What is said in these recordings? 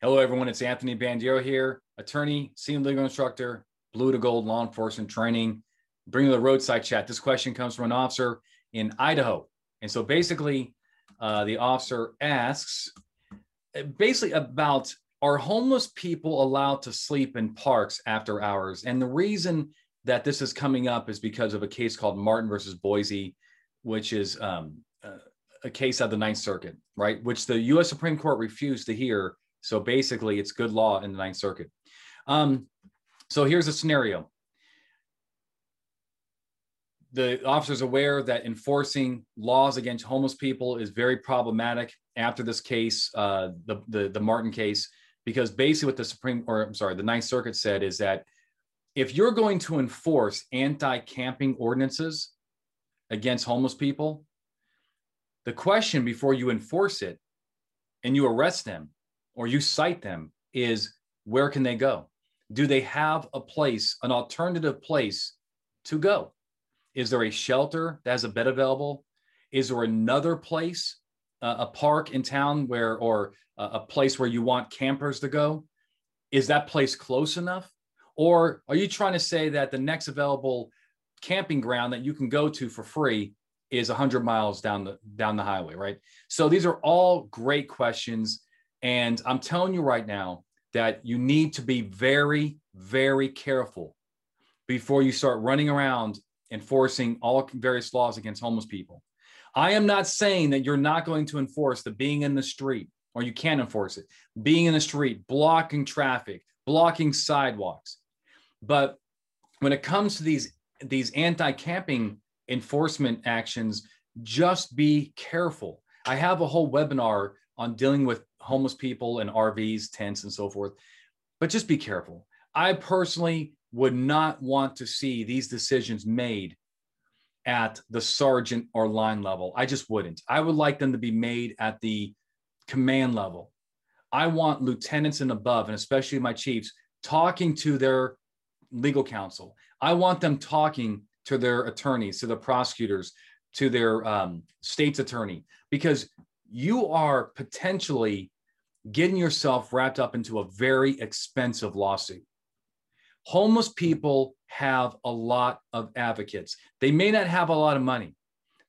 Hello, everyone. It's Anthony Bandiero here, attorney, senior legal instructor, blue to gold law enforcement training. Bring the roadside chat. This question comes from an officer in Idaho. And so basically, uh, the officer asks uh, basically about are homeless people allowed to sleep in parks after hours? And the reason that this is coming up is because of a case called Martin versus Boise, which is um, uh, a case of the Ninth Circuit, right? Which the U.S. Supreme Court refused to hear. So basically, it's good law in the Ninth Circuit. Um, so here's a scenario. The officer's aware that enforcing laws against homeless people is very problematic after this case, uh, the, the, the Martin case, because basically what the Supreme, or I'm sorry, the Ninth Circuit said is that if you're going to enforce anti-camping ordinances against homeless people, the question before you enforce it and you arrest them or you cite them is where can they go? Do they have a place, an alternative place to go? Is there a shelter that has a bed available? Is there another place, uh, a park in town where, or uh, a place where you want campers to go? Is that place close enough? Or are you trying to say that the next available camping ground that you can go to for free is 100 miles down the down the highway, right? So these are all great questions and I'm telling you right now that you need to be very very careful before you start running around enforcing all various laws against homeless people. I am not saying that you're not going to enforce the being in the street or you can't enforce it. Being in the street, blocking traffic, blocking sidewalks. But when it comes to these these anti-camping enforcement actions, just be careful. I have a whole webinar on dealing with homeless people and RVs, tents, and so forth. But just be careful. I personally would not want to see these decisions made at the sergeant or line level. I just wouldn't. I would like them to be made at the command level. I want lieutenants and above, and especially my chiefs, talking to their legal counsel. I want them talking to their attorneys, to the prosecutors, to their um, state's attorney, because you are potentially getting yourself wrapped up into a very expensive lawsuit. Homeless people have a lot of advocates. They may not have a lot of money,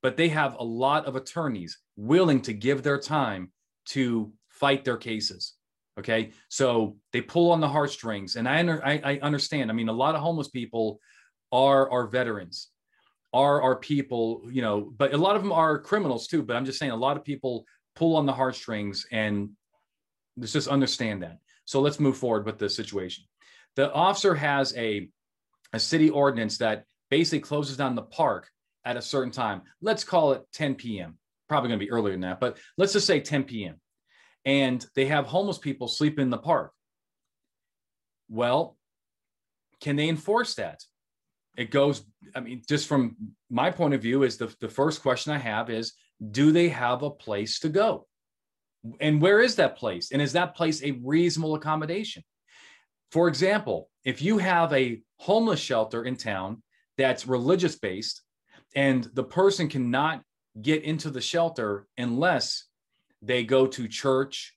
but they have a lot of attorneys willing to give their time to fight their cases. Okay. So they pull on the heartstrings. And I, I, I understand. I mean, a lot of homeless people are our veterans, are our people, you know, but a lot of them are criminals too. But I'm just saying a lot of people pull on the heartstrings and let's just understand that. So let's move forward with the situation. The officer has a, a city ordinance that basically closes down the park at a certain time. Let's call it 10 p.m. Probably going to be earlier than that, but let's just say 10 p.m. And they have homeless people sleep in the park. Well, can they enforce that? it goes i mean just from my point of view is the, the first question i have is do they have a place to go and where is that place? And is that place a reasonable accommodation? For example if you have a homeless shelter in town that's religious based and the person cannot get into the shelter unless they go to church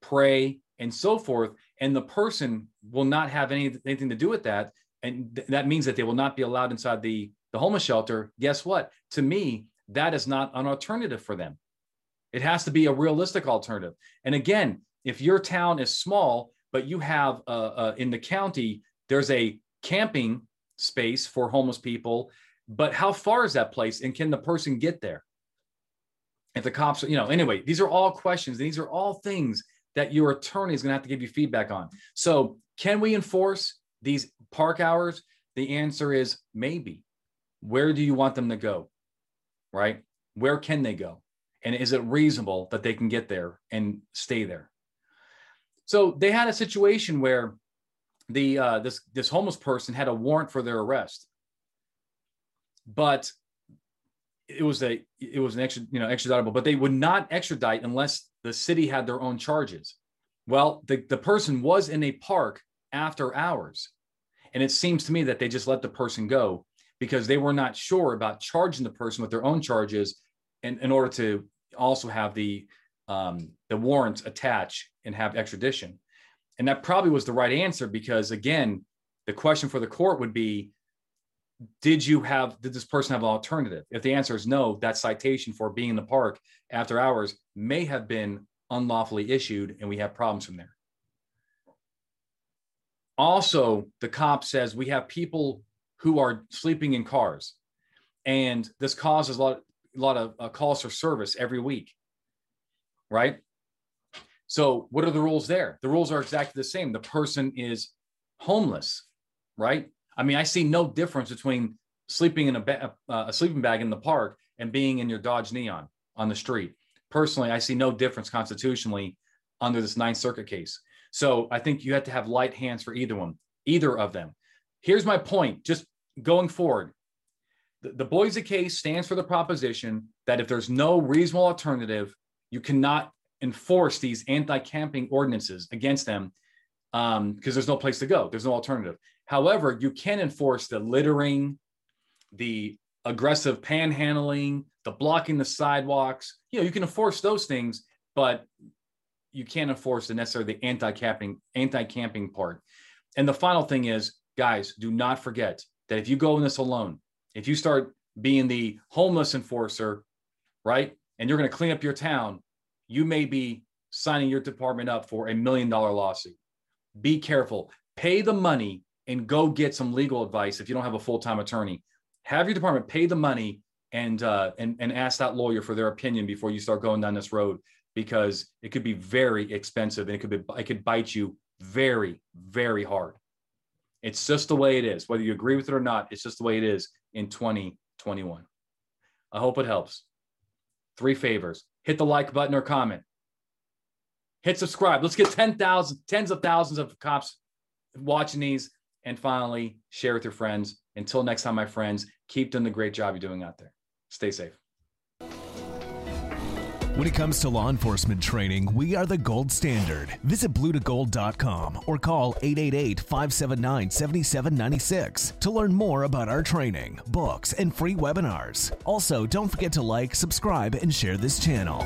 pray and so forth and the person will not have any, anything to do with that and th- that means that they will not be allowed inside the the homeless shelter guess what? To me that is not an alternative for them it has to be a realistic alternative and again if your town is small but you have uh, uh, in the county there's a camping space for homeless people but how far is that place and can the person get there if the cops you know anyway these are all questions these are all things that your attorney is going to have to give you feedback on so can we enforce these park hours? The answer is maybe. Where do you want them to go? Right? Where can they go? And is it reasonable that they can get there and stay there? So they had a situation where the uh, this this homeless person had a warrant for their arrest, but it was a it was an extra you know extraditable, but they would not extradite unless the city had their own charges. Well, the, the person was in a park after hours. And it seems to me that they just let the person go because they were not sure about charging the person with their own charges in, in order to also have the um, the warrants attached and have extradition. And that probably was the right answer because, again, the question for the court would be Did you have, did this person have an alternative? If the answer is no, that citation for being in the park after hours may have been unlawfully issued, and we have problems from there. Also, the cop says we have people who are sleeping in cars, and this causes a lot, a lot of uh, calls for service every week, right? So, what are the rules there? The rules are exactly the same. The person is homeless, right? I mean, I see no difference between sleeping in a, ba- uh, a sleeping bag in the park and being in your Dodge Neon on the street. Personally, I see no difference constitutionally under this Ninth Circuit case. So I think you have to have light hands for either one, either of them. Here's my point just going forward. The, Boise case stands for the proposition that if there's no reasonable alternative, you cannot enforce these anti-camping ordinances against them because um, there's no place to go. There's no alternative. However, you can enforce the littering, the aggressive panhandling, the blocking the sidewalks. You know, you can enforce those things, but you can't enforce the necessarily the anti-camping anti-camping part. And the final thing is, guys, do not forget that if you go in this alone, if you start being the homeless enforcer, right, and you're going to clean up your town, you may be signing your department up for a million dollar lawsuit. Be careful. Pay the money and go get some legal advice if you don't have a full time attorney. Have your department pay the money and uh, and and ask that lawyer for their opinion before you start going down this road because it could be very expensive and it could be it could bite you very very hard. It's just the way it is. Whether you agree with it or not, it's just the way it is in 2021. I hope it helps. Three favors hit the like button or comment. Hit subscribe. Let's get 10,000, tens of thousands of cops watching these. And finally, share with your friends. Until next time, my friends, keep doing the great job you're doing out there. Stay safe. When it comes to law enforcement training, we are the gold standard. Visit bluetogold.com or call 888 579 7796 to learn more about our training, books, and free webinars. Also, don't forget to like, subscribe, and share this channel.